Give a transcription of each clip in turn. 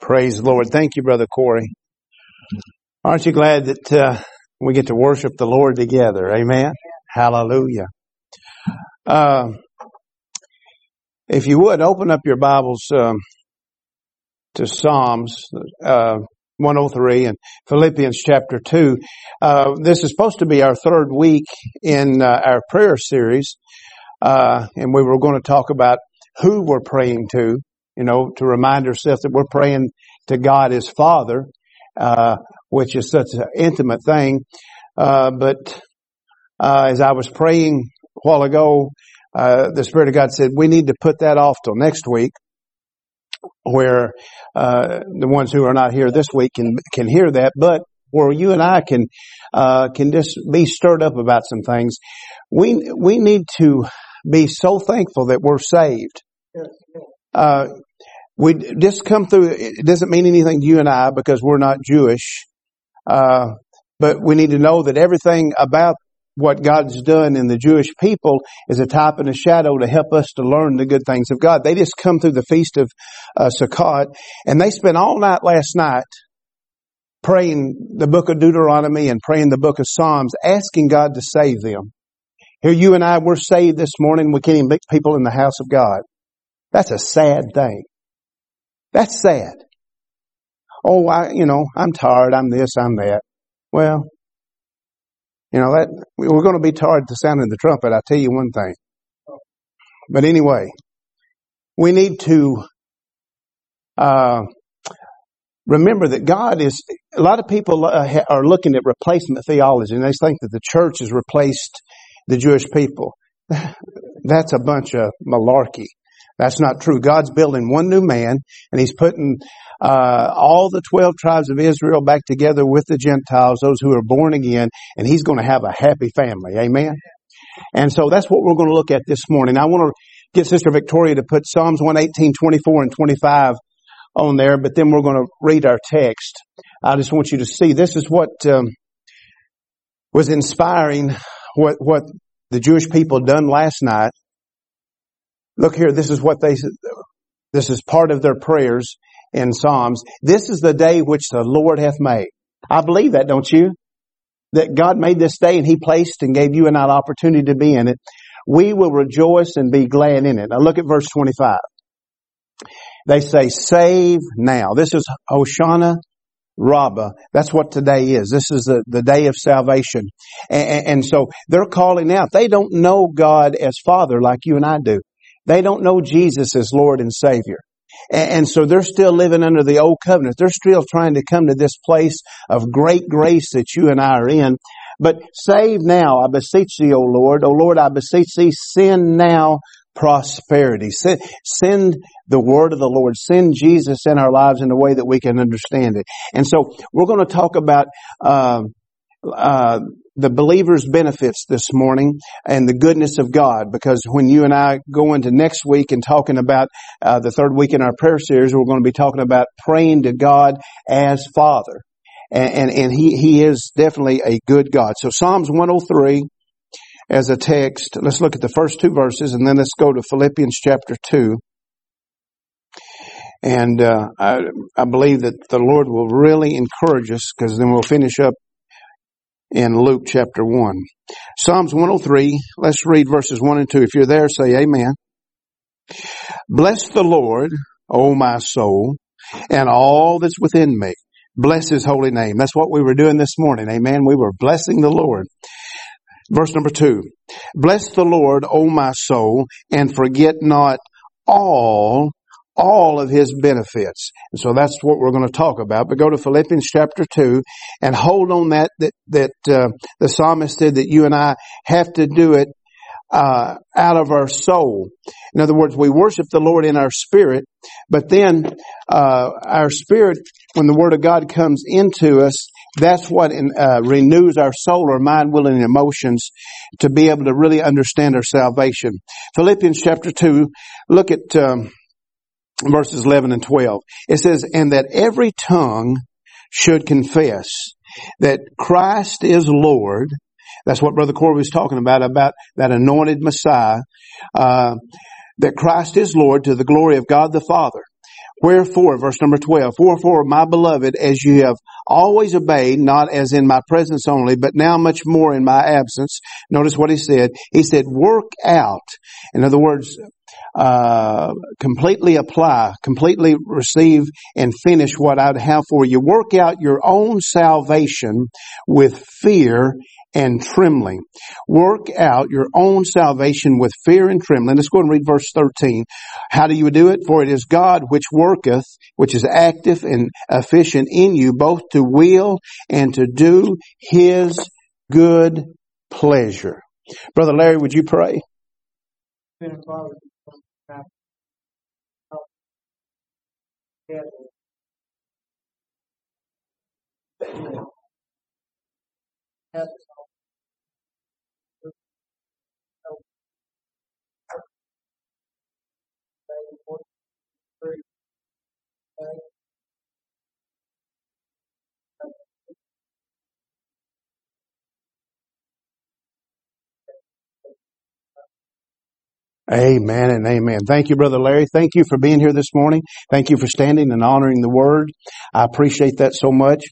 Praise the Lord. Thank you, Brother Corey. Aren't you glad that uh, we get to worship the Lord together? Amen. Hallelujah. Uh, if you would open up your Bibles um, to Psalms uh, 103 and Philippians chapter 2. Uh, this is supposed to be our third week in uh, our prayer series, uh, and we were going to talk about who we're praying to you know, to remind ourselves that we're praying to God as Father, uh, which is such an intimate thing. Uh, but uh, as I was praying a while ago, uh, the Spirit of God said we need to put that off till next week, where uh, the ones who are not here this week can can hear that, but where you and I can uh, can just be stirred up about some things. We we need to be so thankful that we're saved. Uh, we just come through. It doesn't mean anything to you and I because we're not Jewish. Uh, but we need to know that everything about what God's done in the Jewish people is a type and a shadow to help us to learn the good things of God. They just come through the feast of uh, Sukkot and they spent all night last night praying the book of Deuteronomy and praying the book of Psalms, asking God to save them. Here you and I, we're saved this morning. We can't even meet people in the house of God. That's a sad thing. That's sad. Oh, I, you know, I'm tired. I'm this, I'm that. Well, you know, that, we're going to be tired to sounding the trumpet. I tell you one thing. But anyway, we need to, uh, remember that God is, a lot of people uh, are looking at replacement theology and they think that the church has replaced the Jewish people. That's a bunch of malarkey. That's not true. God's building one new man and he's putting uh, all the 12 tribes of Israel back together with the Gentiles, those who are born again, and he's going to have a happy family. Amen. And so that's what we're going to look at this morning. I want to get Sister Victoria to put Psalms 118, 24, and 25 on there, but then we're going to read our text. I just want you to see this is what um, was inspiring what what the Jewish people done last night Look here, this is what they, this is part of their prayers in Psalms. This is the day which the Lord hath made. I believe that, don't you? That God made this day and He placed and gave you an opportunity to be in it. We will rejoice and be glad in it. Now look at verse 25. They say, save now. This is Hoshana Rabbah. That's what today is. This is the, the day of salvation. And, and, so they're calling out. They don't know God as Father like you and I do. They don't know Jesus as Lord and Savior. And so they're still living under the old covenant. They're still trying to come to this place of great grace that you and I are in. But save now, I beseech thee, O Lord. O Lord, I beseech thee, send now prosperity. Send, send the word of the Lord. Send Jesus in our lives in a way that we can understand it. And so we're going to talk about, uh, uh, the believer's benefits this morning and the goodness of God because when you and I go into next week and talking about uh, the third week in our prayer series, we're going to be talking about praying to God as Father. And, and, and he, he is definitely a good God. So Psalms 103 as a text, let's look at the first two verses and then let's go to Philippians chapter 2. And uh, I, I believe that the Lord will really encourage us because then we'll finish up in Luke chapter 1. Psalms 103, let's read verses 1 and 2. If you're there, say amen. Bless the Lord, O my soul, and all that's within me. Bless his holy name. That's what we were doing this morning. Amen. We were blessing the Lord. Verse number two. Bless the Lord, O my soul, and forget not all all of his benefits. And so that's what we're going to talk about. But go to Philippians chapter 2 and hold on that, that, that, uh, the psalmist said that you and I have to do it, uh, out of our soul. In other words, we worship the Lord in our spirit, but then, uh, our spirit, when the Word of God comes into us, that's what uh, renews our soul, our mind, will, and emotions to be able to really understand our salvation. Philippians chapter 2, look at, um, verses 11 and 12. It says, and that every tongue should confess that Christ is Lord. That's what Brother Corey was talking about, about that anointed Messiah, uh, that Christ is Lord to the glory of God the Father. Wherefore, verse number 12, wherefore, my beloved, as you have always obeyed, not as in my presence only, but now much more in my absence. Notice what he said. He said, work out. In other words, uh, completely apply, completely receive and finish what I'd have for you. Work out your own salvation with fear and trembling. Work out your own salvation with fear and trembling. Let's go and read verse 13. How do you do it? For it is God which worketh, which is active and efficient in you, both to will and to do his good pleasure. Brother Larry, would you pray? Heaven. Heaven. Amen and amen. Thank you, Brother Larry. Thank you for being here this morning. Thank you for standing and honoring the word. I appreciate that so much.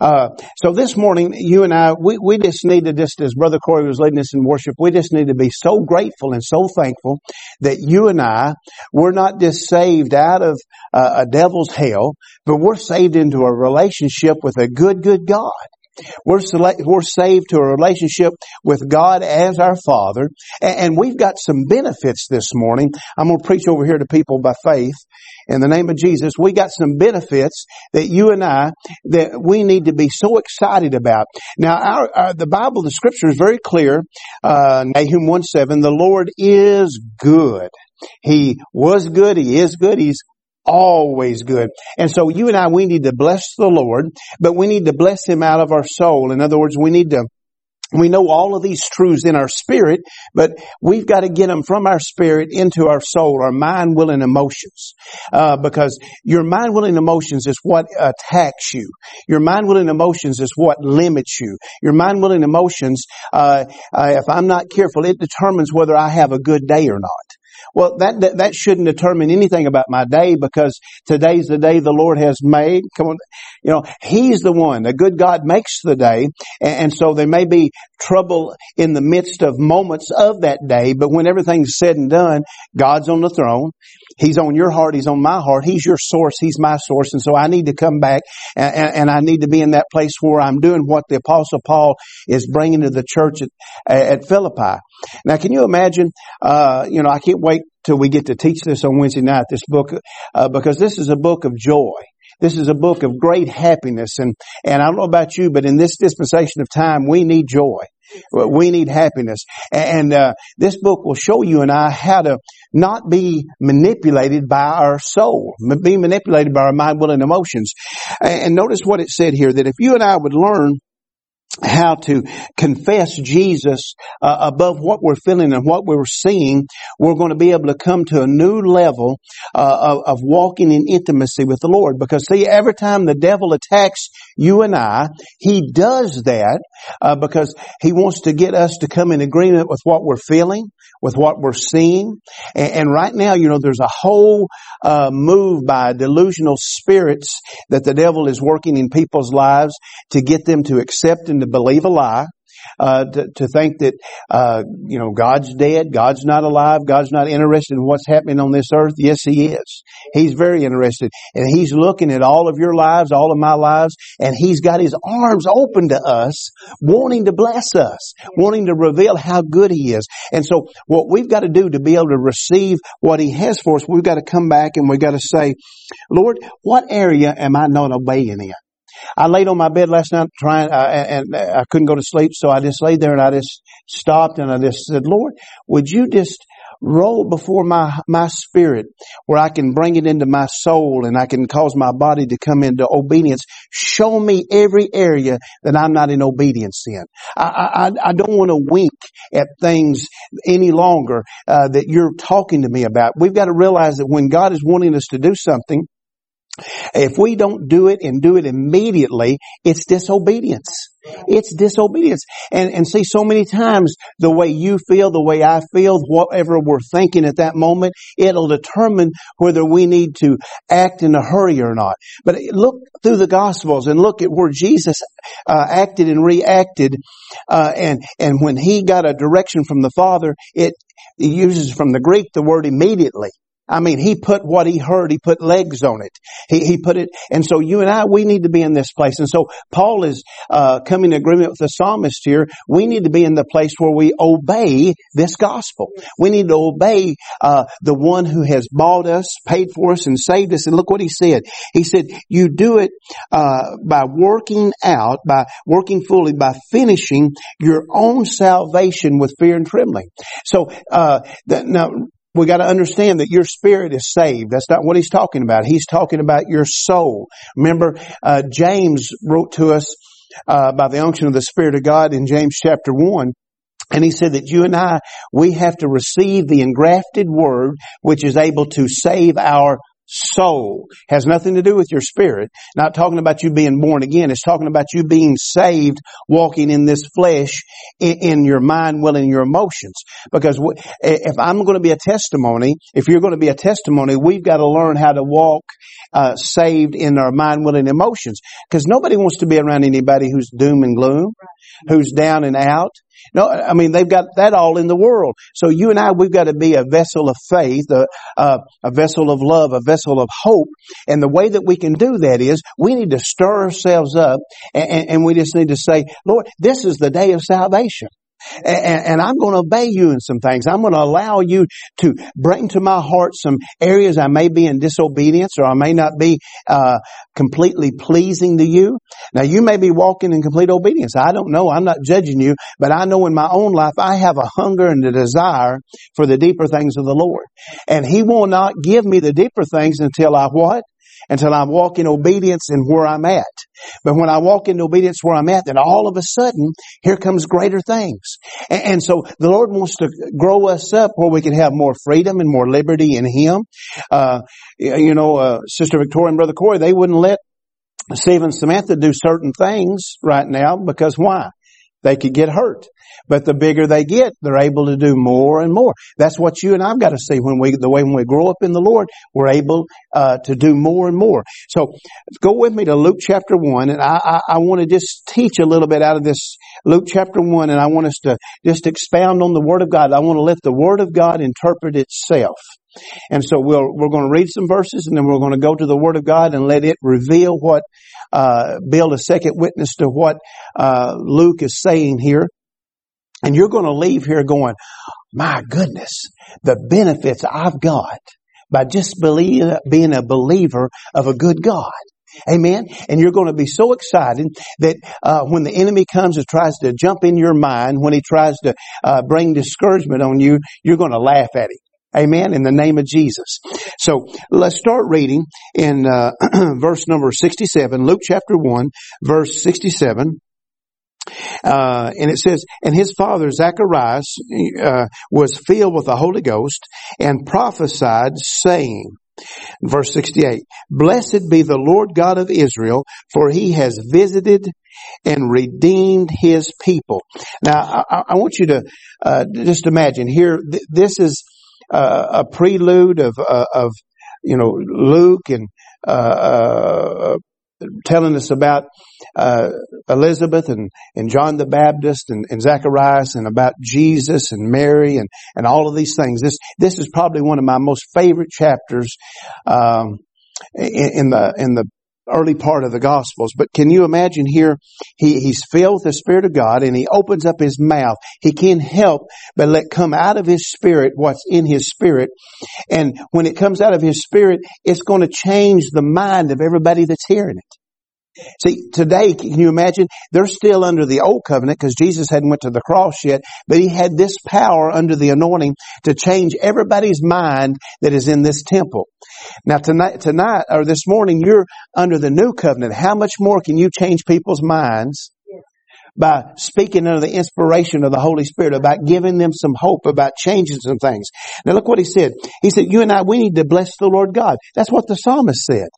Uh, so this morning, you and I, we, we just need to just, as Brother Corey was leading us in worship, we just need to be so grateful and so thankful that you and I, we're not just saved out of uh, a devil's hell, but we're saved into a relationship with a good, good God. We're, we're saved to a relationship with God as our Father, and, and we've got some benefits this morning. I'm going to preach over here to people by faith. In the name of Jesus, we got some benefits that you and I, that we need to be so excited about. Now, our, our the Bible, the scripture is very clear, uh, Nahum 1 7, the Lord is good. He was good, He is good, He's always good. And so you and I, we need to bless the Lord, but we need to bless Him out of our soul. In other words, we need to we know all of these truths in our spirit, but we've got to get them from our spirit into our soul, our mind, will, and emotions. Uh, because your mind, will, and emotions is what attacks you. Your mind, will, and emotions is what limits you. Your mind, will, and emotions, uh, uh, if I'm not careful, it determines whether I have a good day or not. Well, that, that, that shouldn't determine anything about my day because today's the day the Lord has made. Come on, you know, He's the one. The good God makes the day, and, and so there may be trouble in the midst of moments of that day, but when everything's said and done, God's on the throne. He's on your heart. He's on my heart. He's your source. He's my source. And so I need to come back and, and I need to be in that place where I'm doing what the apostle Paul is bringing to the church at, at Philippi. Now, can you imagine, uh, you know, I can't wait till we get to teach this on Wednesday night, this book, uh, because this is a book of joy. This is a book of great happiness. And, and I don't know about you, but in this dispensation of time, we need joy. We need happiness. And, uh, this book will show you and I how to not be manipulated by our soul, be manipulated by our mind, will, and emotions. And notice what it said here, that if you and I would learn how to confess Jesus uh, above what we're feeling and what we're seeing, we're going to be able to come to a new level uh, of, of, walking in intimacy with the Lord. Because see, every time the devil attacks you and I, he does that uh, because he wants to get us to come in agreement with what we're feeling, with what we're seeing. And, and right now, you know, there's a whole uh, move by delusional spirits that the devil is working in people's lives to get them to accept and to believe a lie uh, to, to, think that uh, you know God's dead, God's not alive, God's not interested in what's happening on this earth. Yes, He is. He's very interested, and He's looking at all of your lives, all of my lives, and He's got His arms open to us, wanting to bless us, wanting to reveal how good He is. And so, what we've got to do to be able to receive what He has for us, we've got to come back and we've got to say, Lord, what area am I not obeying in? I laid on my bed last night trying, uh, and I couldn't go to sleep, so I just laid there and I just stopped and I just said, Lord, would you just roll before my, my spirit where I can bring it into my soul and I can cause my body to come into obedience. Show me every area that I'm not in obedience in. I, I, I don't want to wink at things any longer uh, that you're talking to me about. We've got to realize that when God is wanting us to do something, If we don't do it and do it immediately, it's disobedience. It's disobedience. And, and see, so many times the way you feel, the way I feel, whatever we're thinking at that moment, it'll determine whether we need to act in a hurry or not. But look through the Gospels and look at where Jesus uh, acted and reacted, uh, and and when he got a direction from the Father, it, it uses from the Greek the word immediately. I mean, he put what he heard, he put legs on it. He, he put it, and so you and I, we need to be in this place. And so Paul is uh, coming to agreement with the psalmist here. We need to be in the place where we obey this gospel. We need to obey uh, the one who has bought us, paid for us, and saved us. And look what he said. He said, "You do it uh, by working out, by working fully, by finishing your own salvation with fear and trembling." So uh, now we got to understand that your spirit is saved. That's not what he's talking about. He's talking about your soul. Remember, uh, James wrote to us uh, by the unction of the Spirit of God in James chapter one. And he said that you and I, we have to receive the engrafted word, which is able to save our soul. Has nothing to do with your spirit. Not talking about you being born again. It's talking about you being saved, walking in this flesh, in, in your mind, will, and your emotions. Because if I'm going to be a testimony, if you're going to be a testimony, we've got to learn how to walk uh, saved in our mind, will, and emotions. Because nobody wants to be around anybody who's doom and gloom, who's down and out. No, I mean, they've got that all in the world. So you and I, we've got to be a vessel of faith, a, a, uh, a vessel of love, a vessel of hope. And the way that we can do that is we need to stir ourselves up and, and we just need to say, Lord, this is the day of salvation. And, and, I'm going to obey you in some things. I'm going to allow you to bring to my heart some areas I may be in disobedience or I may not be uh, completely pleasing to you. Now you may be walking in complete obedience. I don't know. I'm not judging you, but I know in my own life I have a hunger and a desire for the deeper things of the Lord. And He will not give me the deeper things until I what? Until I walk in obedience in where I'm at. But when I walk in obedience where I'm at, then all of a sudden, here comes greater things. And, and, so the Lord wants to grow us up where we can have more freedom and more liberty in Him. Uh, you know, uh, Sister Victoria and Brother Corey, they wouldn't let Steve and Samantha do certain things right now because why? They could get hurt. But the bigger they get, they're able to do more and more. That's what you and I've got to see when we, the way when we grow up in the Lord, we're able uh, to do more and more. So go with me to Luke chapter one, and I, I, I want to just teach a little bit out of this Luke chapter one, and I want us to just expound on the Word of God. I want to let the Word of God interpret itself. And so we'll, we're going to read some verses and then we're going to go to the Word of God and let it reveal what, uh, build a second witness to what, uh, Luke is saying here. And you're going to leave here going, my goodness, the benefits I've got by just believe, being a believer of a good God. Amen. And you're going to be so excited that uh, when the enemy comes and tries to jump in your mind, when he tries to uh, bring discouragement on you, you're going to laugh at him. Amen. In the name of Jesus. So let's start reading in uh, verse number 67, Luke chapter 1, verse 67. Uh, and it says, and his father Zacharias uh, was filled with the Holy Ghost and prophesied, saying, verse 68, Blessed be the Lord God of Israel, for he has visited and redeemed his people. Now, I, I want you to uh, just imagine here, th- this is a prelude of, uh, of, you know, Luke and uh, uh, telling us about uh, Elizabeth and, and John the Baptist and, and Zacharias and about Jesus and Mary and, and all of these things. This this is probably one of my most favorite chapters um, in the in the early part of the Gospels. But can you imagine here? He, he's filled with the Spirit of God and he opens up his mouth. He can't help but let come out of his spirit what's in his spirit. And when it comes out of his spirit, it's going to change the mind of everybody that's hearing it. See, today, can you imagine? They're still under the old covenant because Jesus hadn't went to the cross yet, but he had this power under the anointing to change everybody's mind that is in this temple. Now tonight, tonight, or this morning, you're under the new covenant. How much more can you change people's minds? by speaking under the inspiration of the Holy Spirit, about giving them some hope, about changing some things. Now look what he said. He said, you and I, we need to bless the Lord God. That's what the psalmist said.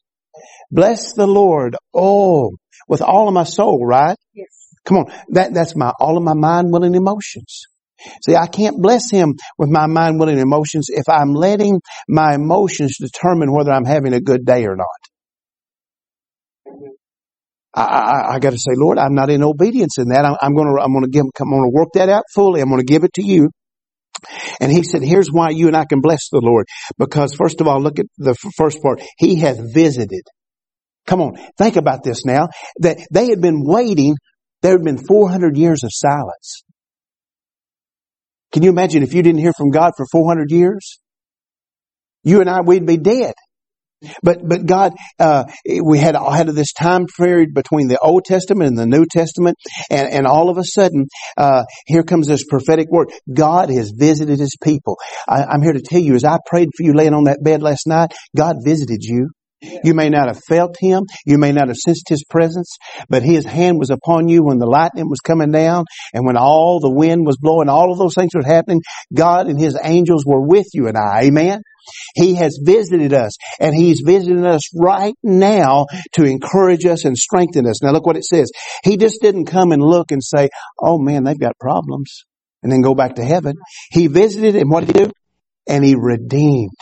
Bless the Lord, oh, with all of my soul, right? Yes. Come on. That, that's my, all of my mind, will, and emotions. See, I can't bless him with my mind, will, and emotions if I'm letting my emotions determine whether I'm having a good day or not. I, I, I got to say, Lord, I'm not in obedience in that. I'm, I'm going to, I'm going to give, I'm going to work that out fully. I'm going to give it to you. And he said, here's why you and I can bless the Lord. Because first of all, look at the first part. He has visited. Come on. Think about this now. That they had been waiting. There had been 400 years of silence. Can you imagine if you didn't hear from God for 400 years? You and I, we'd be dead. But but God, uh, we had had this time period between the Old Testament and the New Testament, and and all of a sudden, uh, here comes this prophetic word. God has visited His people. I, I'm here to tell you, as I prayed for you laying on that bed last night, God visited you. You may not have felt Him. You may not have sensed His presence, but His hand was upon you when the lightning was coming down and when all the wind was blowing, all of those things were happening. God and His angels were with you and I. Amen. He has visited us and He's visiting us right now to encourage us and strengthen us. Now look what it says. He just didn't come and look and say, oh man, they've got problems and then go back to heaven. He visited and what did he do? And He redeemed.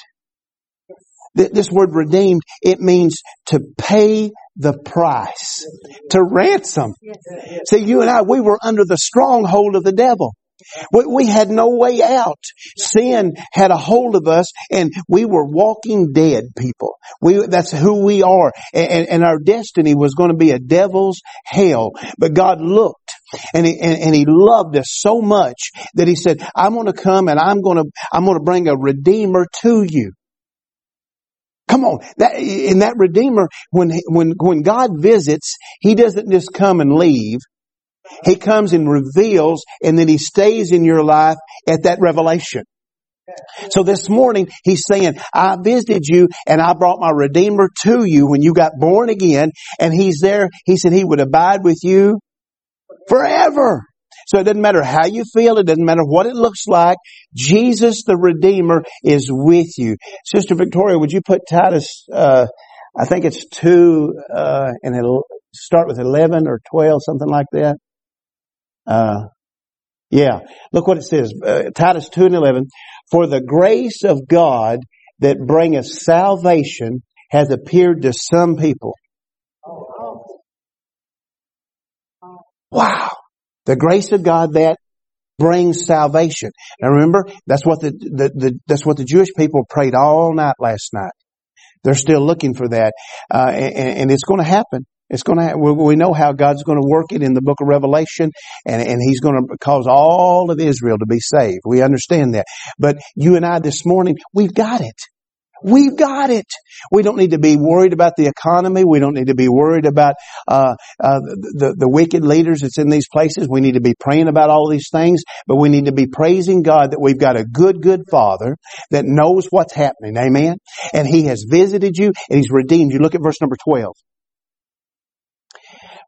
This word redeemed, it means to pay the price, to ransom. See, you and I, we were under the stronghold of the devil. We, had no way out. Sin had a hold of us and we were walking dead people. We, that's who we are. And, and our destiny was going to be a devil's hell. But God looked and he, and, and he loved us so much that he said, I'm going to come and I'm going to, I'm going to bring a redeemer to you. Come on. That, in that Redeemer, when, when, when God visits, He doesn't just come and leave. He comes and reveals and then He stays in your life at that revelation. So this morning, He's saying, I visited you and I brought my Redeemer to you when you got born again and He's there. He said He would abide with you forever. So it doesn't matter how you feel. It doesn't matter what it looks like. Jesus, the Redeemer, is with you. Sister Victoria, would you put Titus, uh, I think it's two, uh, and it'll start with 11 or 12, something like that. Uh, yeah. Look what it says. Uh, Titus 2 and 11. For the grace of God that bringeth salvation has appeared to some people. Wow. The grace of God that brings salvation. Now remember, that's what the, the, the that's what the Jewish people prayed all night last night. They're still looking for that, uh, and, and, it's going to happen. It's going to. We, we know how God's going to work it in the Book of Revelation, and and He's going to cause all of Israel to be saved. We understand that. But you and I this morning, we've got it. We've got it. We don't need to be worried about the economy. We don't need to be worried about uh, uh, the the wicked leaders that's in these places. We need to be praying about all these things, but we need to be praising God that we've got a good, good Father that knows what's happening. Amen. And He has visited you and He's redeemed you. Look at verse number twelve.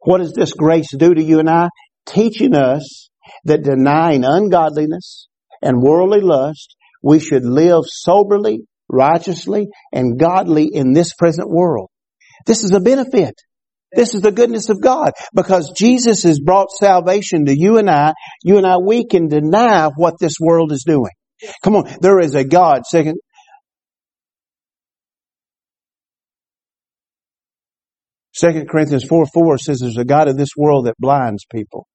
What does this grace do to you and I? Teaching us that denying ungodliness and worldly lust, we should live soberly righteously and godly in this present world. This is a benefit. This is the goodness of God because Jesus has brought salvation to you and I. You and I, we can deny what this world is doing. Come on. There is a God. Second, Second Corinthians 4 4 says there's a God of this world that blinds people.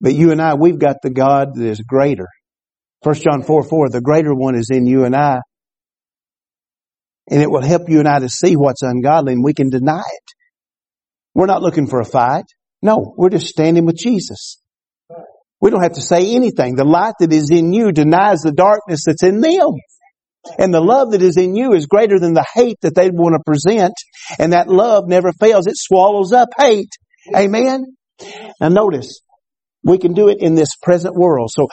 But you and I, we've got the God that is greater. First John 4 4, the greater one is in you and I and it will help you and I to see what's ungodly and we can deny it. We're not looking for a fight. No, we're just standing with Jesus. We don't have to say anything. The light that is in you denies the darkness that's in them. And the love that is in you is greater than the hate that they want to present. And that love never fails. It swallows up hate. Amen. Now notice, we can do it in this present world. So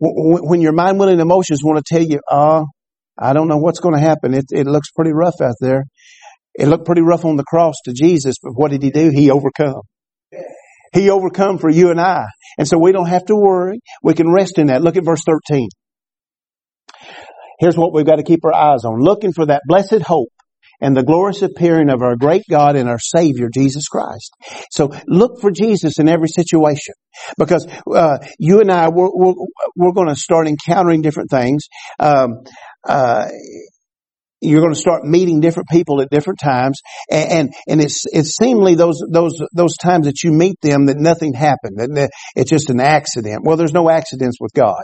when your mind, will, and emotions want to tell you, uh, I don't know what's going to happen. It, it looks pretty rough out there. It looked pretty rough on the cross to Jesus, but what did he do? He overcome. He overcome for you and I. And so we don't have to worry. We can rest in that. Look at verse 13. Here's what we've got to keep our eyes on. Looking for that blessed hope and the glorious appearing of our great God and our Savior, Jesus Christ. So look for Jesus in every situation. Because uh, you and I, we're, we're, we're going to start encountering different things. Um, uh, you're going to start meeting different people at different times, and and, and it's it's seemingly those those those times that you meet them that nothing happened, that it's just an accident. Well, there's no accidents with God.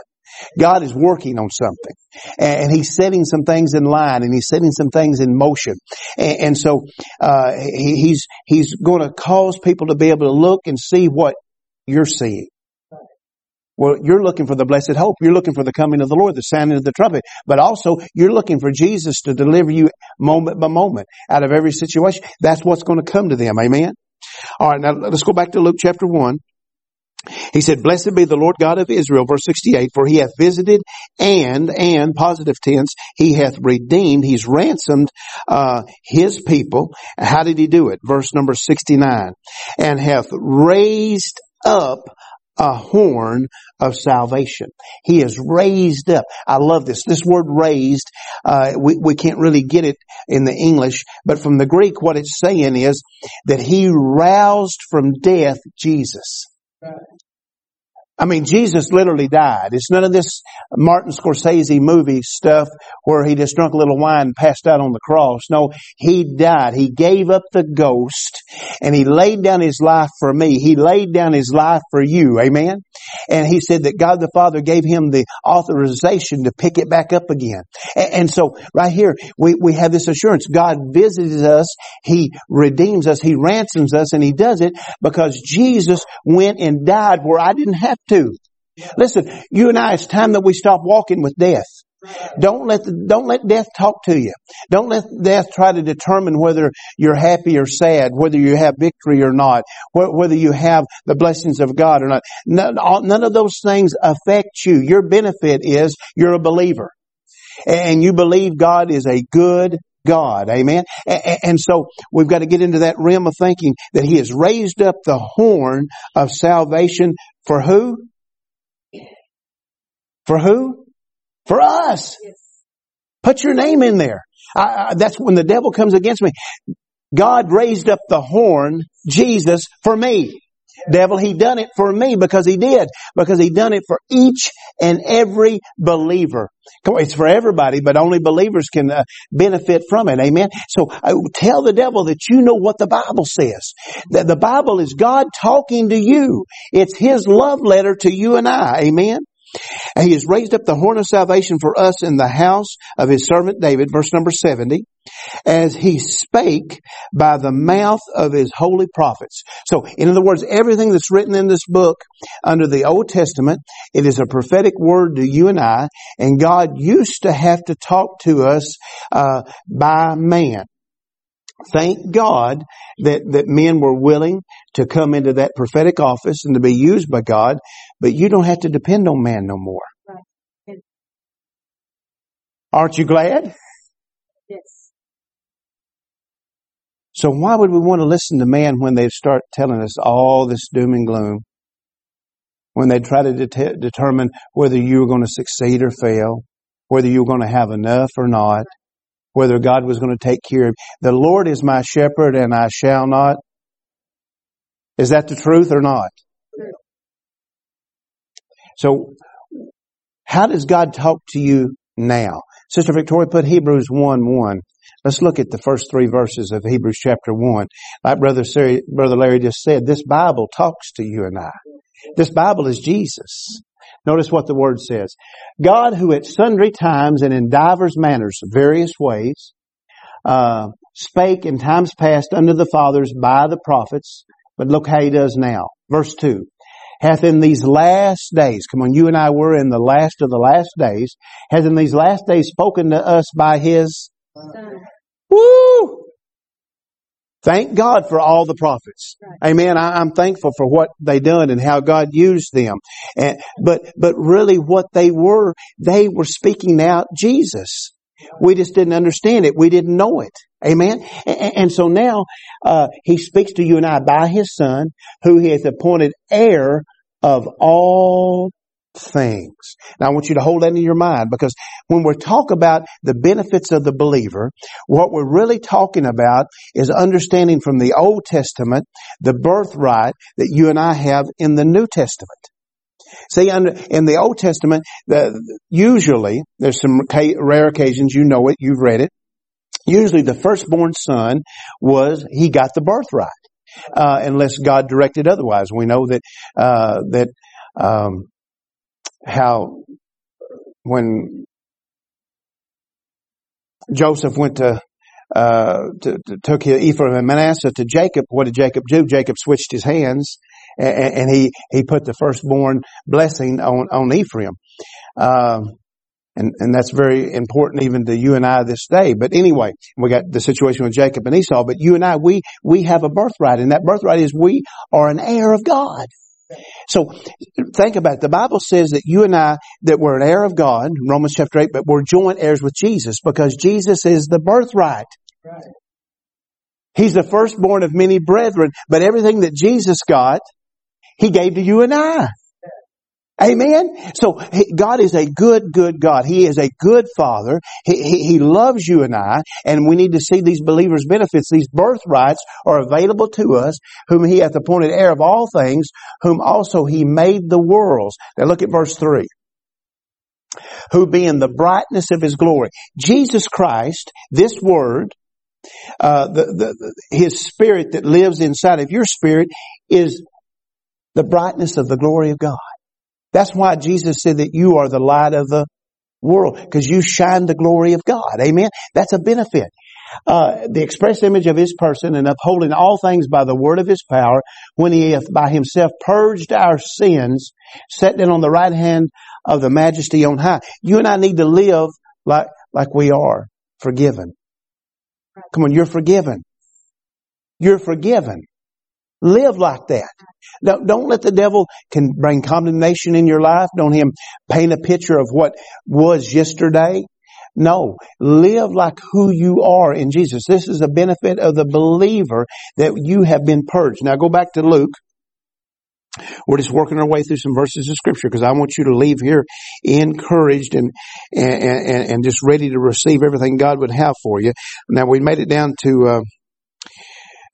God is working on something and he's setting some things in line and he's setting some things in motion. And, and so, uh, he, he's, he's going to cause people to be able to look and see what you're seeing. Well, you're looking for the blessed hope. You're looking for the coming of the Lord, the sounding of the trumpet. But also, you're looking for Jesus to deliver you moment by moment out of every situation. That's what's going to come to them. Amen? All right, now let's go back to Luke chapter 1. He said, Blessed be the Lord God of Israel, verse 68, for he hath visited and, and, positive tense, he hath redeemed, he's ransomed, uh, his people. How did he do it? Verse number 69. And hath raised up a horn of salvation. He is raised up. I love this. This word raised, uh, we, we can't really get it in the English, but from the Greek, what it's saying is that he roused from death Jesus. I mean, Jesus literally died. It's none of this Martin Scorsese movie stuff where he just drunk a little wine and passed out on the cross. No, he died. He gave up the ghost and he laid down his life for me. He laid down his life for you. Amen. And he said that God the Father gave him the authorization to pick it back up again. And, and so right here, we, we have this assurance. God visits us. He redeems us. He ransoms us and he does it because Jesus went and died where I didn't have to. Listen, you and I, it's time that we stop walking with death. Don't let don't let death talk to you. Don't let death try to determine whether you're happy or sad, whether you have victory or not, whether you have the blessings of God or not. None of those things affect you. Your benefit is you're a believer. And you believe God is a good God. Amen. And so we've got to get into that realm of thinking that He has raised up the horn of salvation for who? For who? For us. Put your name in there. I, I, that's when the devil comes against me. God raised up the horn, Jesus, for me. Devil, he done it for me because he did. Because he done it for each and every believer. It's for everybody, but only believers can uh, benefit from it. Amen. So uh, tell the devil that you know what the Bible says. That the Bible is God talking to you. It's his love letter to you and I. Amen. And he has raised up the horn of salvation for us in the house of his servant David, verse number 70, as he spake by the mouth of his holy prophets. So, in other words, everything that's written in this book under the Old Testament, it is a prophetic word to you and I, and God used to have to talk to us uh, by man. Thank God that, that men were willing to come into that prophetic office and to be used by God, but you don't have to depend on man no more. Right. Aren't you glad? Yes. So why would we want to listen to man when they start telling us all this doom and gloom? When they try to det- determine whether you're going to succeed or fail, whether you're going to have enough or not, whether God was going to take care of. You. The Lord is my shepherd and I shall not. Is that the truth or not? So, how does God talk to you now? Sister Victoria put Hebrews 1 1. Let's look at the first three verses of Hebrews chapter 1. Like Brother, Brother Larry just said, this Bible talks to you and I. This Bible is Jesus. Notice what the word says. God who at sundry times and in divers manners, various ways, uh, spake in times past unto the fathers by the prophets, but look how he does now. Verse 2. Hath in these last days, come on, you and I were in the last of the last days, hath in these last days spoken to us by his Son. Woo! Thank God for all the prophets. Amen. I, am thankful for what they done and how God used them. And, but, but really what they were, they were speaking out Jesus. We just didn't understand it. We didn't know it. Amen. And, and so now, uh, He speaks to you and I by His Son, who He has appointed heir of all things. Now I want you to hold that in your mind because when we talk about the benefits of the believer, what we're really talking about is understanding from the Old Testament the birthright that you and I have in the New Testament. See, in the Old Testament, usually, there's some rare occasions, you know it, you've read it, usually the firstborn son was, he got the birthright. Uh, unless God directed otherwise. We know that, uh, that, um, how when Joseph went to, uh, to, to, took Ephraim and Manasseh to Jacob, what did Jacob do? Jacob switched his hands and, and he, he put the firstborn blessing on, on Ephraim. Um, and, and that's very important even to you and I this day. But anyway, we got the situation with Jacob and Esau, but you and I, we, we have a birthright and that birthright is we are an heir of God. So think about it. The Bible says that you and I, that we're an heir of God, Romans chapter 8, but we're joint heirs with Jesus because Jesus is the birthright. Right. He's the firstborn of many brethren, but everything that Jesus got, He gave to you and I. Amen. So God is a good, good God. He is a good Father. He, he, loves you and I, and we need to see these believers' benefits. These birthrights are available to us, whom He hath appointed heir of all things, whom also He made the worlds. Now look at verse three. Who being the brightness of His glory, Jesus Christ, this Word, uh, the, the, His Spirit that lives inside of your spirit is the brightness of the glory of God. That's why Jesus said that you are the light of the world, because you shine the glory of God. Amen. That's a benefit. Uh, the express image of his person and upholding all things by the word of his power, when he hath by himself purged our sins, set down on the right hand of the majesty on high. You and I need to live like, like we are forgiven. Come on, you're forgiven. You're forgiven. Live like that. Don't, don't let the devil can bring condemnation in your life. Don't him paint a picture of what was yesterday. No, live like who you are in Jesus. This is a benefit of the believer that you have been purged. Now go back to Luke. We're just working our way through some verses of scripture because I want you to leave here encouraged and, and, and, and, just ready to receive everything God would have for you. Now we made it down to, uh,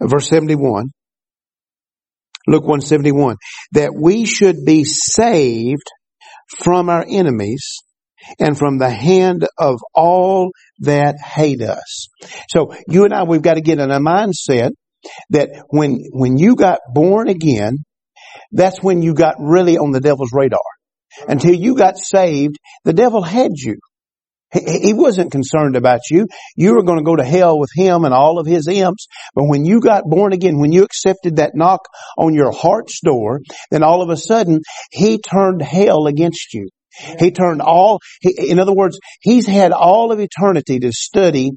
verse 71. Luke 171, that we should be saved from our enemies and from the hand of all that hate us. So you and I, we've got to get in a mindset that when, when you got born again, that's when you got really on the devil's radar. Until you got saved, the devil had you. He wasn't concerned about you. You were going to go to hell with him and all of his imps. But when you got born again, when you accepted that knock on your heart's door, then all of a sudden he turned hell against you. He turned all, he, in other words, he's had all of eternity to study,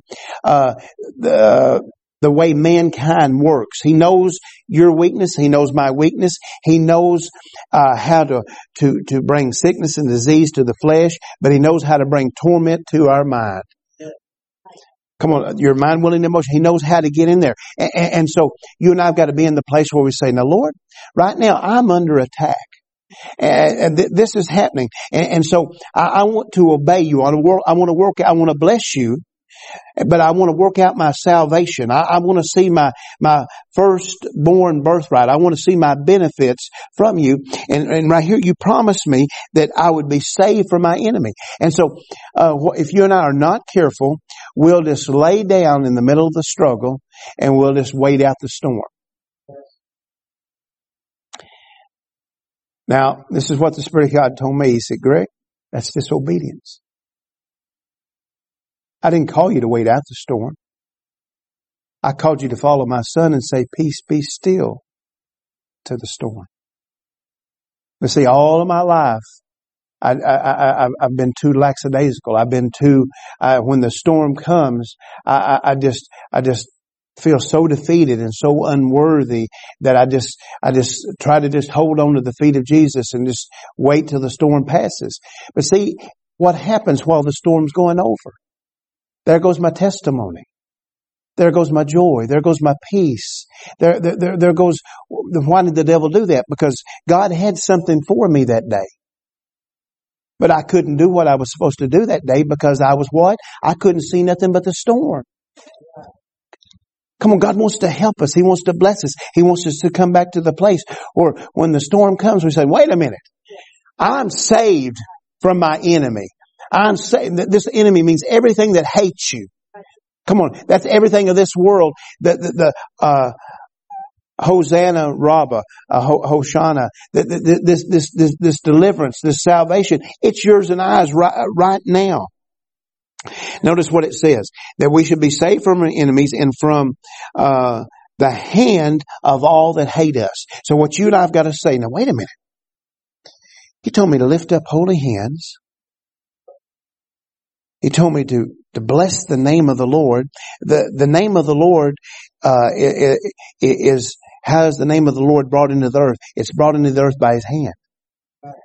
uh, the, the way mankind works. He knows your weakness. He knows my weakness. He knows uh, how to, to, to bring sickness and disease to the flesh, but he knows how to bring torment to our mind. Come on, your mind, will, and emotion. He knows how to get in there. And, and, so you and I have got to be in the place where we say, now Lord, right now I'm under attack. And, this is happening. And, so I, I, want to obey you. I want to work, I want to work, I want to bless you but I want to work out my salvation. I, I want to see my, my firstborn birthright. I want to see my benefits from you. And, and right here, you promised me that I would be saved from my enemy. And so, uh, if you and I are not careful, we'll just lay down in the middle of the struggle and we'll just wait out the storm. Now, this is what the Spirit of God told me. He said, Greg, that's disobedience. I didn't call you to wait out the storm. I called you to follow my son and say, peace be still to the storm. But see, all of my life, I, I, I, have been too lackadaisical. I've been too, uh, when the storm comes, I, I just, I just feel so defeated and so unworthy that I just, I just try to just hold on to the feet of Jesus and just wait till the storm passes. But see, what happens while the storm's going over? There goes my testimony. There goes my joy. There goes my peace. There, there, there, there goes, why did the devil do that? Because God had something for me that day. But I couldn't do what I was supposed to do that day because I was what? I couldn't see nothing but the storm. Come on, God wants to help us. He wants to bless us. He wants us to come back to the place or when the storm comes, we say, wait a minute. I'm saved from my enemy. I'm saying that This enemy means everything that hates you. Come on. That's everything of this world. The, the, the uh, Hosanna Rabbah, uh, Hoshana, this, this, this, this deliverance, this salvation, it's yours and ours right, right now. Notice what it says, that we should be saved from our enemies and from, uh, the hand of all that hate us. So what you and I've got to say, now wait a minute. He told me to lift up holy hands. He told me to, to bless the name of the Lord. The, the name of the Lord, uh, is, is the name of the Lord brought into the earth? It's brought into the earth by his hand.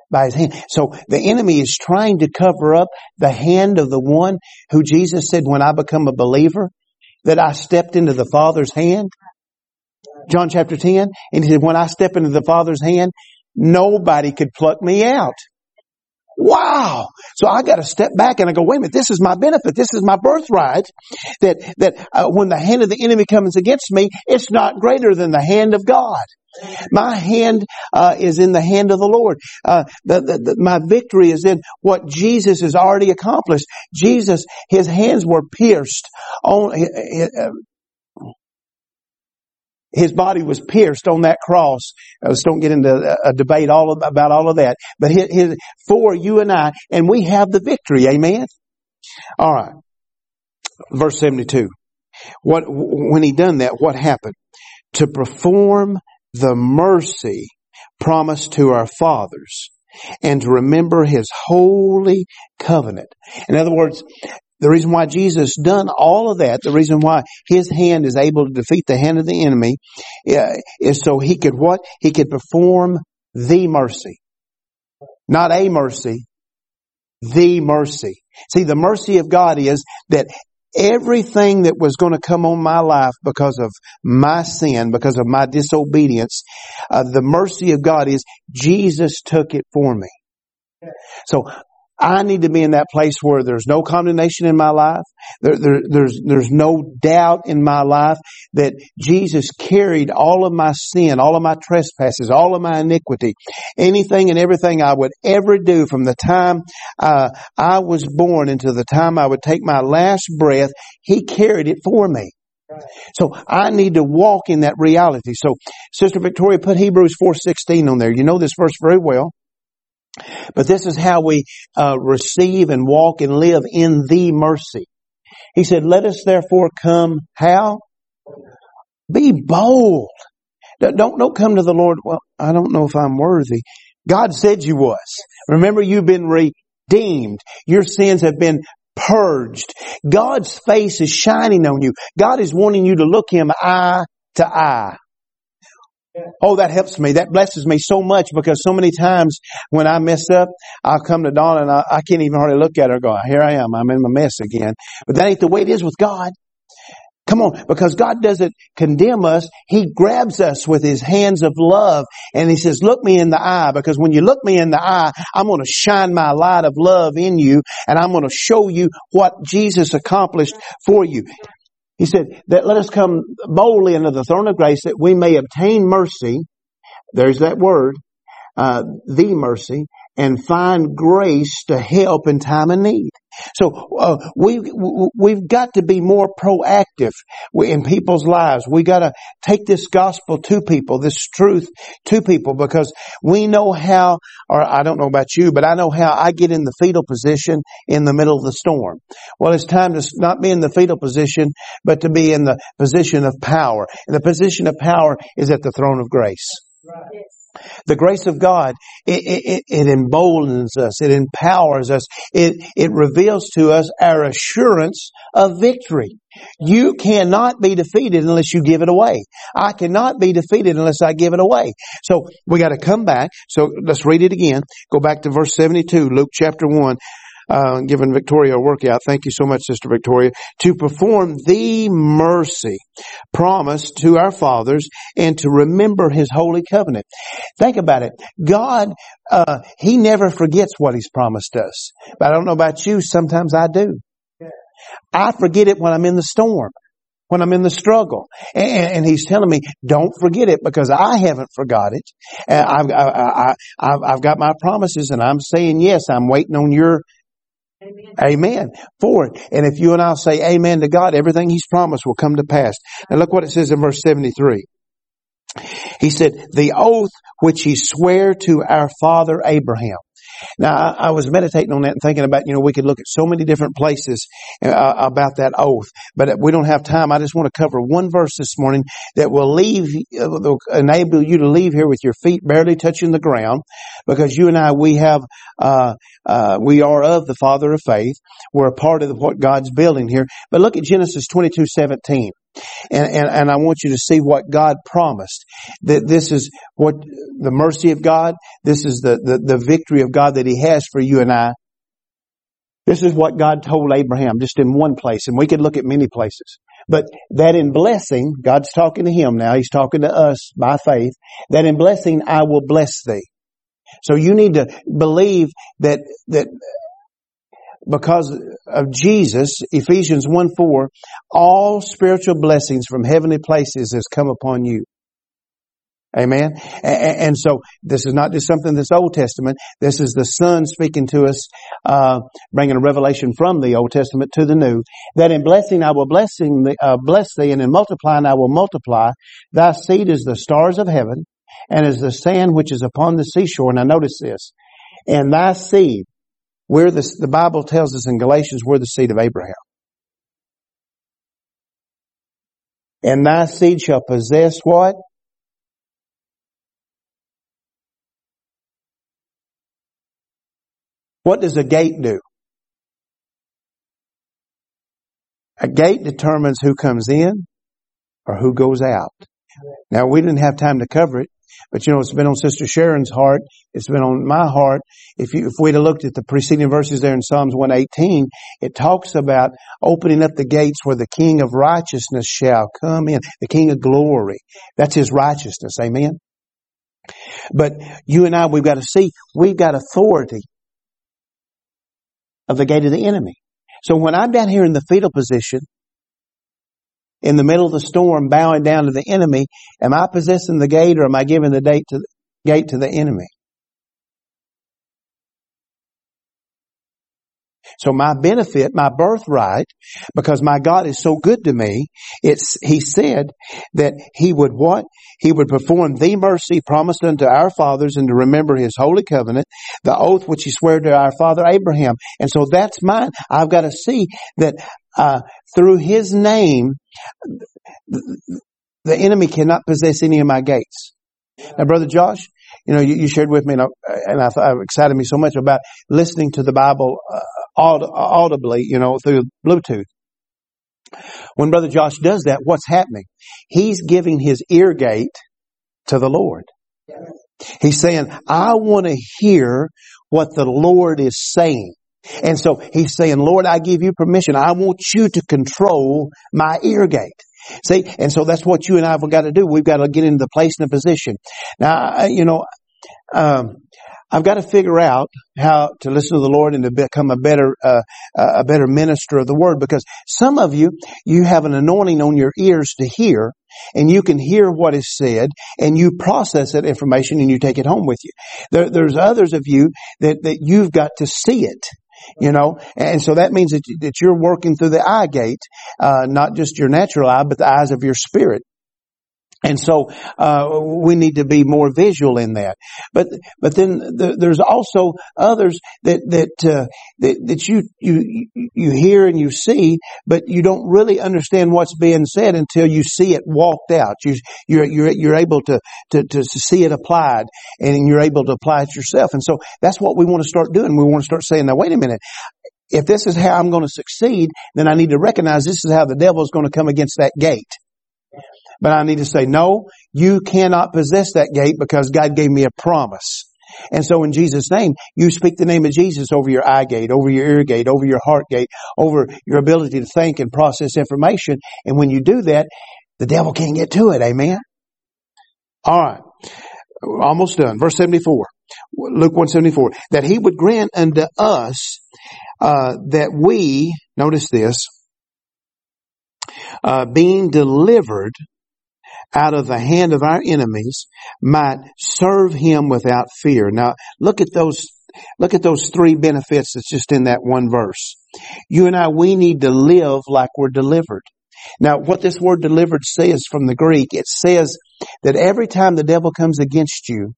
By his hand. So the enemy is trying to cover up the hand of the one who Jesus said, when I become a believer, that I stepped into the Father's hand. John chapter 10. And he said, when I step into the Father's hand, nobody could pluck me out. Wow. So I got to step back and I go, wait a minute, this is my benefit. This is my birthright. That, that uh, when the hand of the enemy comes against me, it's not greater than the hand of God. My hand uh, is in the hand of the Lord. Uh, the, the, the, my victory is in what Jesus has already accomplished. Jesus, his hands were pierced on, uh, his body was pierced on that cross. Uh, Let's don't get into a debate all about all of that. But his, his, for you and I, and we have the victory. Amen. All right. Verse 72. What, when he done that, what happened? To perform the mercy promised to our fathers and to remember his holy covenant. In other words, the reason why Jesus done all of that, the reason why his hand is able to defeat the hand of the enemy, uh, is so he could what? He could perform the mercy. Not a mercy, the mercy. See, the mercy of God is that everything that was going to come on my life because of my sin, because of my disobedience, uh, the mercy of God is Jesus took it for me. So I need to be in that place where there's no condemnation in my life. There, there, there's, there's no doubt in my life that Jesus carried all of my sin, all of my trespasses, all of my iniquity, anything and everything I would ever do from the time uh, I was born until the time I would take my last breath. He carried it for me. So I need to walk in that reality. So Sister Victoria put Hebrews 4.16 on there. You know this verse very well. But this is how we uh, receive and walk and live in the mercy. He said, let us therefore come how? Be bold. Don't, don't come to the Lord. Well, I don't know if I'm worthy. God said you was. Remember you've been redeemed. Your sins have been purged. God's face is shining on you. God is wanting you to look Him eye to eye. Oh, that helps me. That blesses me so much because so many times when I mess up, I'll come to Dawn and I, I can't even hardly look at her go, here I am. I'm in my mess again. But that ain't the way it is with God. Come on, because God doesn't condemn us. He grabs us with His hands of love and He says, look me in the eye because when you look me in the eye, I'm going to shine my light of love in you and I'm going to show you what Jesus accomplished for you. He said that let us come boldly under the throne of grace that we may obtain mercy. There's that word, uh, the mercy, and find grace to help in time of need. So uh, we we've got to be more proactive in people's lives. We got to take this gospel to people, this truth to people, because we know how. Or I don't know about you, but I know how I get in the fetal position in the middle of the storm. Well, it's time to not be in the fetal position, but to be in the position of power. And the position of power is at the throne of grace. Right. The grace of God, it, it, it, emboldens us, it empowers us, it, it reveals to us our assurance of victory. You cannot be defeated unless you give it away. I cannot be defeated unless I give it away. So we got to come back. So let's read it again. Go back to verse 72, Luke chapter 1. Uh, giving Victoria a workout. Thank you so much, Sister Victoria. To perform the mercy promised to our fathers and to remember His holy covenant. Think about it. God, uh, He never forgets what He's promised us. But I don't know about you. Sometimes I do. I forget it when I'm in the storm when I'm in the struggle. And, and, he's telling me, don't forget it because I haven't forgot it. I've, I, have I've got my promises and I'm saying yes, I'm waiting on your Amen. for it. And if you and I say amen to God, everything he's promised will come to pass. And look what it says in verse 73. He said, the oath which he sware to our father Abraham. Now, I, I, was meditating on that and thinking about, you know, we could look at so many different places uh, about that oath, but we don't have time. I just want to cover one verse this morning that will leave, uh, will enable you to leave here with your feet barely touching the ground, because you and I, we have, uh, uh, we are of the Father of faith. We're a part of what God's building here. But look at Genesis twenty-two seventeen. And, and, and I want you to see what God promised. That this is what the mercy of God, this is the, the, the victory of God that He has for you and I. This is what God told Abraham just in one place, and we could look at many places. But that in blessing, God's talking to him now, He's talking to us by faith, that in blessing I will bless thee. So you need to believe that, that because of Jesus, Ephesians 1 4, all spiritual blessings from heavenly places has come upon you. Amen. And, so this is not just something that's Old Testament. This is the Son speaking to us, uh, bringing a revelation from the Old Testament to the New. That in blessing I will blessing uh, bless thee, and in multiplying I will multiply. Thy seed is the stars of heaven, and is the sand which is upon the seashore. Now notice this. And thy seed, we're the, the Bible tells us in Galatians, we're the seed of Abraham. And thy seed shall possess what? What does a gate do? A gate determines who comes in or who goes out. Now we didn't have time to cover it, but you know, it's been on Sister Sharon's heart. It's been on my heart. If you, if we'd have looked at the preceding verses there in Psalms 118, it talks about opening up the gates where the King of righteousness shall come in. The King of glory. That's His righteousness. Amen. But you and I, we've got to see, we've got authority of the gate of the enemy. So when I'm down here in the fetal position, in the middle of the storm bowing down to the enemy, am I possessing the gate or am I giving the gate to, gate to the enemy? So my benefit, my birthright, because my God is so good to me, it's, he said that he would what? He would perform the mercy promised unto our fathers and to remember his holy covenant, the oath which he swore to our father Abraham. And so that's mine. I've got to see that, uh, through his name, the enemy cannot possess any of my gates. Now, Brother Josh, you know, you, you shared with me, and I, and I excited me so much about listening to the Bible uh, aud- audibly, you know, through Bluetooth. When Brother Josh does that, what's happening? He's giving his ear gate to the Lord. He's saying, I want to hear what the Lord is saying. And so he's saying, Lord, I give you permission. I want you to control my ear gate. See, and so that's what you and I have got to do. We've got to get into the place and the position. Now, you know, um, I've got to figure out how to listen to the Lord and to become a better, uh, a better minister of the Word because some of you, you have an anointing on your ears to hear and you can hear what is said and you process that information and you take it home with you. There, there's others of you that, that you've got to see it you know, and so that means that, that you're working through the eye gate, uh, not just your natural eye, but the eyes of your spirit. And so uh, we need to be more visual in that. But but then the, there's also others that that, uh, that that you you you hear and you see, but you don't really understand what's being said until you see it walked out. You you're you're, you're able to, to to see it applied, and you're able to apply it yourself. And so that's what we want to start doing. We want to start saying, now wait a minute if this is how I'm going to succeed, then I need to recognize this is how the devil is going to come against that gate. But I need to say, no, you cannot possess that gate because God gave me a promise. And so in Jesus' name, you speak the name of Jesus over your eye gate, over your ear gate, over your heart gate, over your ability to think and process information. And when you do that, the devil can't get to it. Amen. All right. Almost done. Verse 74. Luke 174. That he would grant unto us, uh, that we, notice this, uh, being delivered out of the hand of our enemies might serve him without fear. Now look at those, look at those three benefits that's just in that one verse. You and I, we need to live like we're delivered. Now what this word delivered says from the Greek, it says that every time the devil comes against you,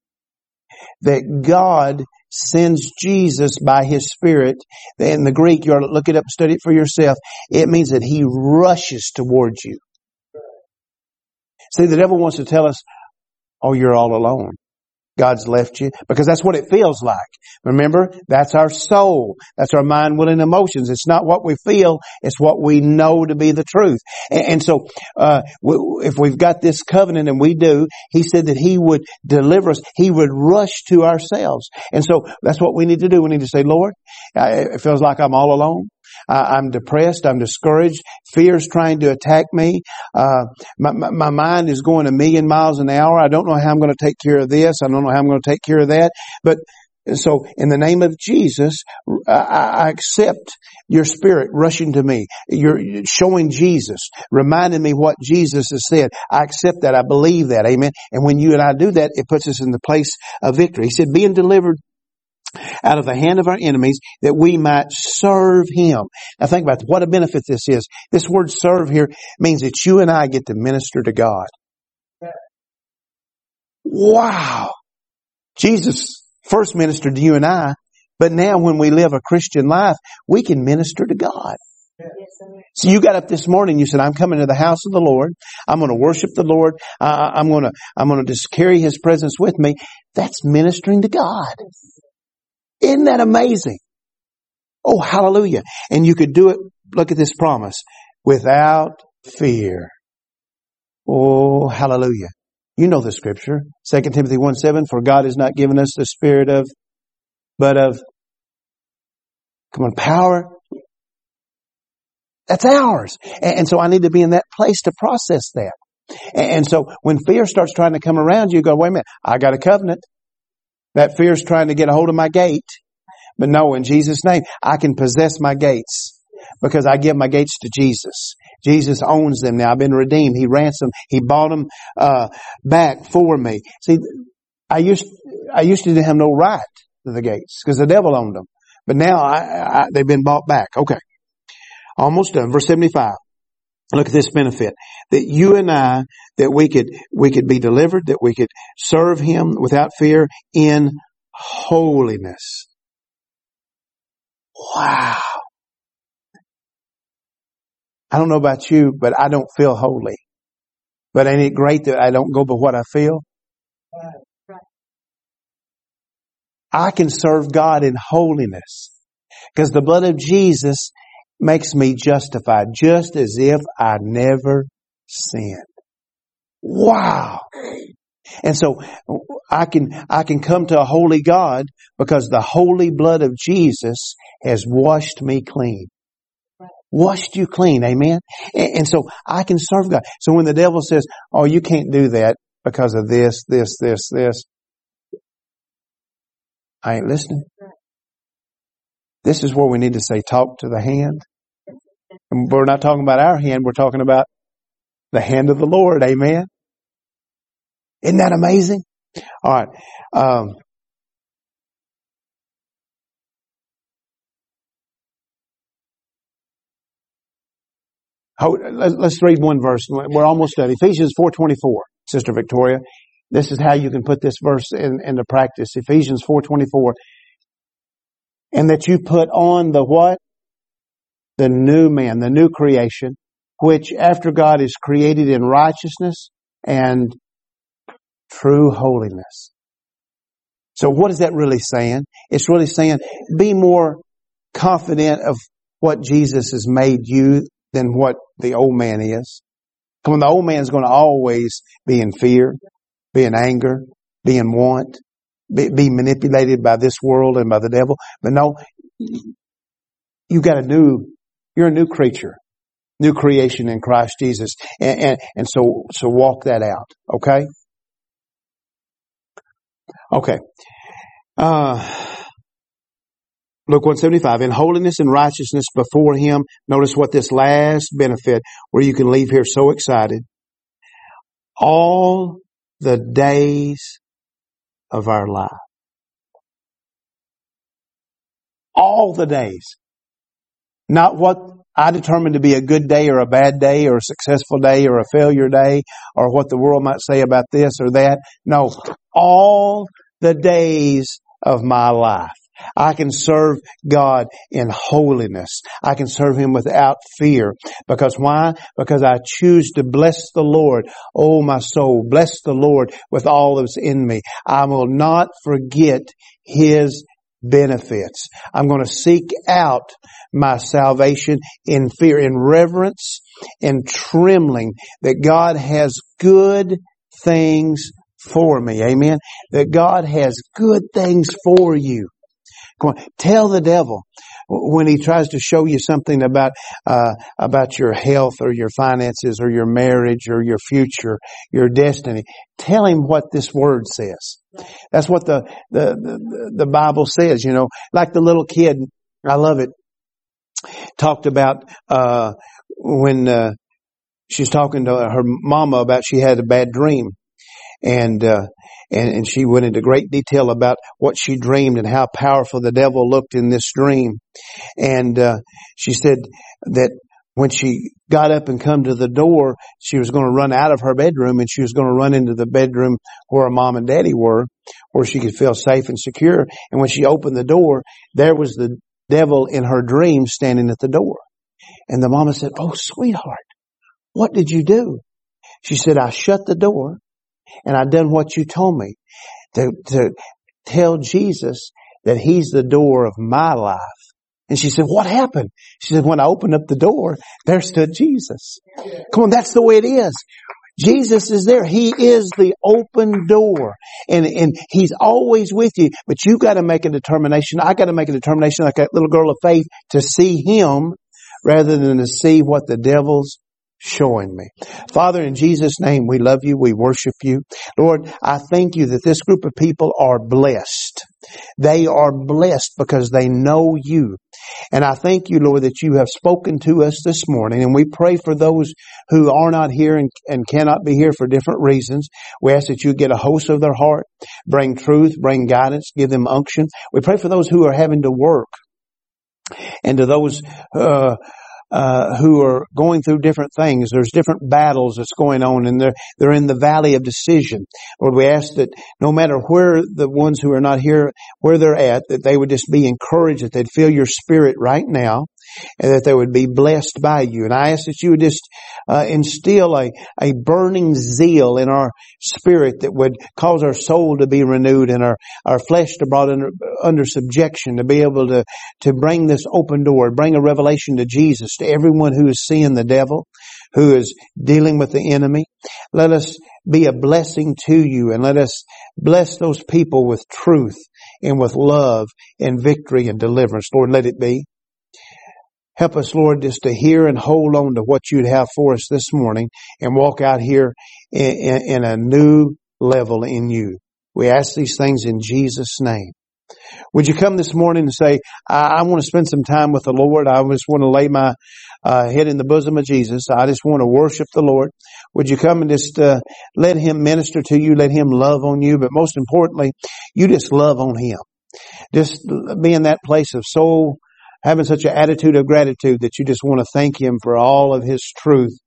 that God sends Jesus by His Spirit. In the Greek, you ought to look it up study it for yourself. It means that He rushes towards you. See, the devil wants to tell us, oh, you're all alone. God's left you because that's what it feels like. Remember, that's our soul. That's our mind, will, and emotions. It's not what we feel. It's what we know to be the truth. And, and so, uh, if we've got this covenant and we do, He said that He would deliver us. He would rush to ourselves. And so that's what we need to do. We need to say, Lord, it feels like I'm all alone. I'm depressed. I'm discouraged. Fear's trying to attack me. Uh, my, my, my, mind is going a million miles an hour. I don't know how I'm going to take care of this. I don't know how I'm going to take care of that. But so in the name of Jesus, I accept your spirit rushing to me. You're showing Jesus, reminding me what Jesus has said. I accept that. I believe that. Amen. And when you and I do that, it puts us in the place of victory. He said, being delivered out of the hand of our enemies that we might serve him. Now think about what a benefit this is. This word serve here means that you and I get to minister to God. Wow. Jesus first ministered to you and I, but now when we live a Christian life, we can minister to God. So you got up this morning, you said, I'm coming to the house of the Lord. I'm going to worship the Lord. Uh, I'm going to, I'm going to just carry His presence with me. That's ministering to God. Isn't that amazing? Oh, hallelujah. And you could do it, look at this promise, without fear. Oh, hallelujah. You know the scripture. 2 Timothy 1 7, for God has not given us the spirit of, but of, come on, power. That's ours. And, so I need to be in that place to process that. And so when fear starts trying to come around you, go, wait a minute, I got a covenant. That fear is trying to get a hold of my gate. But no, in Jesus' name, I can possess my gates because I give my gates to Jesus. Jesus owns them now. I've been redeemed. He ransomed. He bought them uh, back for me. See, I used I used to have no right to the gates because the devil owned them. But now I, I, they've been bought back. Okay, almost done. Verse seventy five. Look at this benefit that you and I, that we could, we could be delivered, that we could serve Him without fear in holiness. Wow. I don't know about you, but I don't feel holy. But ain't it great that I don't go by what I feel? I can serve God in holiness because the blood of Jesus makes me justified just as if I never sinned. Wow. And so I can, I can come to a holy God because the holy blood of Jesus has washed me clean. Washed you clean. Amen. And, and so I can serve God. So when the devil says, Oh, you can't do that because of this, this, this, this, I ain't listening. This is where we need to say, talk to the hand. And we're not talking about our hand, we're talking about the hand of the Lord. Amen. Isn't that amazing? All right. Um, let's read one verse. We're almost done. Ephesians 4.24, Sister Victoria. This is how you can put this verse in, into practice. Ephesians 4.24. And that you put on the what? The new man, the new creation, which after God is created in righteousness and true holiness. So what is that really saying? It's really saying be more confident of what Jesus has made you than what the old man is. Come on, the old man is going to always be in fear, be in anger, be in want, be, be manipulated by this world and by the devil. But no, you've got a new, you're a new creature, new creation in Christ Jesus. And, and, and so, so walk that out. Okay. Okay. Uh, Luke 175, in holiness and righteousness before Him. Notice what this last benefit where you can leave here so excited. All the days of our life. All the days. Not what I determine to be a good day or a bad day or a successful day or a failure day or what the world might say about this or that. No, all the days of my life. I can serve God in holiness. I can serve Him without fear. Because why? Because I choose to bless the Lord. Oh, my soul, bless the Lord with all that's in me. I will not forget His benefits. I'm going to seek out my salvation in fear, in reverence, in trembling that God has good things for me. Amen. That God has good things for you. Come on, tell the devil when he tries to show you something about uh, about your health or your finances or your marriage or your future, your destiny. Tell him what this word says. That's what the the the, the Bible says. You know, like the little kid. I love it. Talked about uh, when uh, she's talking to her mama about she had a bad dream, and uh, and, and she went into great detail about what she dreamed and how powerful the devil looked in this dream. And uh, she said that when she got up and come to the door, she was going to run out of her bedroom and she was going to run into the bedroom where her mom and daddy were, where she could feel safe and secure. And when she opened the door, there was the devil in her dream standing at the door. And the mama said, Oh, sweetheart, what did you do? She said, I shut the door and I've done what you told me to, to tell Jesus that he's the door of my life. And she said, what happened? She said, when I opened up the door, there stood Jesus. Come on, that's the way it is. Jesus is there. He is the open door and, and he's always with you, but you got to make a determination. I got to make a determination like a little girl of faith to see him rather than to see what the devil's showing me. Father, in Jesus' name, we love you. We worship you. Lord, I thank you that this group of people are blessed. They are blessed because they know you. And I thank you, Lord, that you have spoken to us this morning. And we pray for those who are not here and, and cannot be here for different reasons. We ask that you get a host of their heart, bring truth, bring guidance, give them unction. We pray for those who are having to work and to those uh, uh, who are going through different things. There's different battles that's going on and they're, they're in the valley of decision. Lord, we ask that no matter where the ones who are not here, where they're at, that they would just be encouraged, that they'd feel your spirit right now and that they would be blessed by you. And I ask that you would just uh, instill a, a burning zeal in our spirit that would cause our soul to be renewed and our, our flesh to brought under, under subjection to be able to, to bring this open door, bring a revelation to Jesus, to everyone who is seeing the devil, who is dealing with the enemy. Let us be a blessing to you and let us bless those people with truth and with love and victory and deliverance. Lord, let it be. Help us, Lord, just to hear and hold on to what you'd have for us this morning and walk out here in, in, in a new level in you. We ask these things in Jesus' name. Would you come this morning and say, I, I want to spend some time with the Lord. I just want to lay my uh, head in the bosom of Jesus. I just want to worship the Lord. Would you come and just uh, let Him minister to you, let Him love on you, but most importantly, you just love on Him. Just be in that place of soul, having such an attitude of gratitude that you just want to thank Him for all of His truth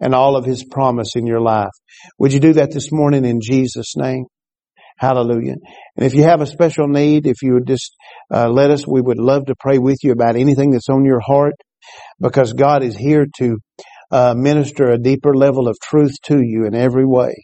and all of His promise in your life. Would you do that this morning in Jesus' name? Hallelujah. And if you have a special need, if you would just uh, let us, we would love to pray with you about anything that's on your heart because God is here to uh, minister a deeper level of truth to you in every way.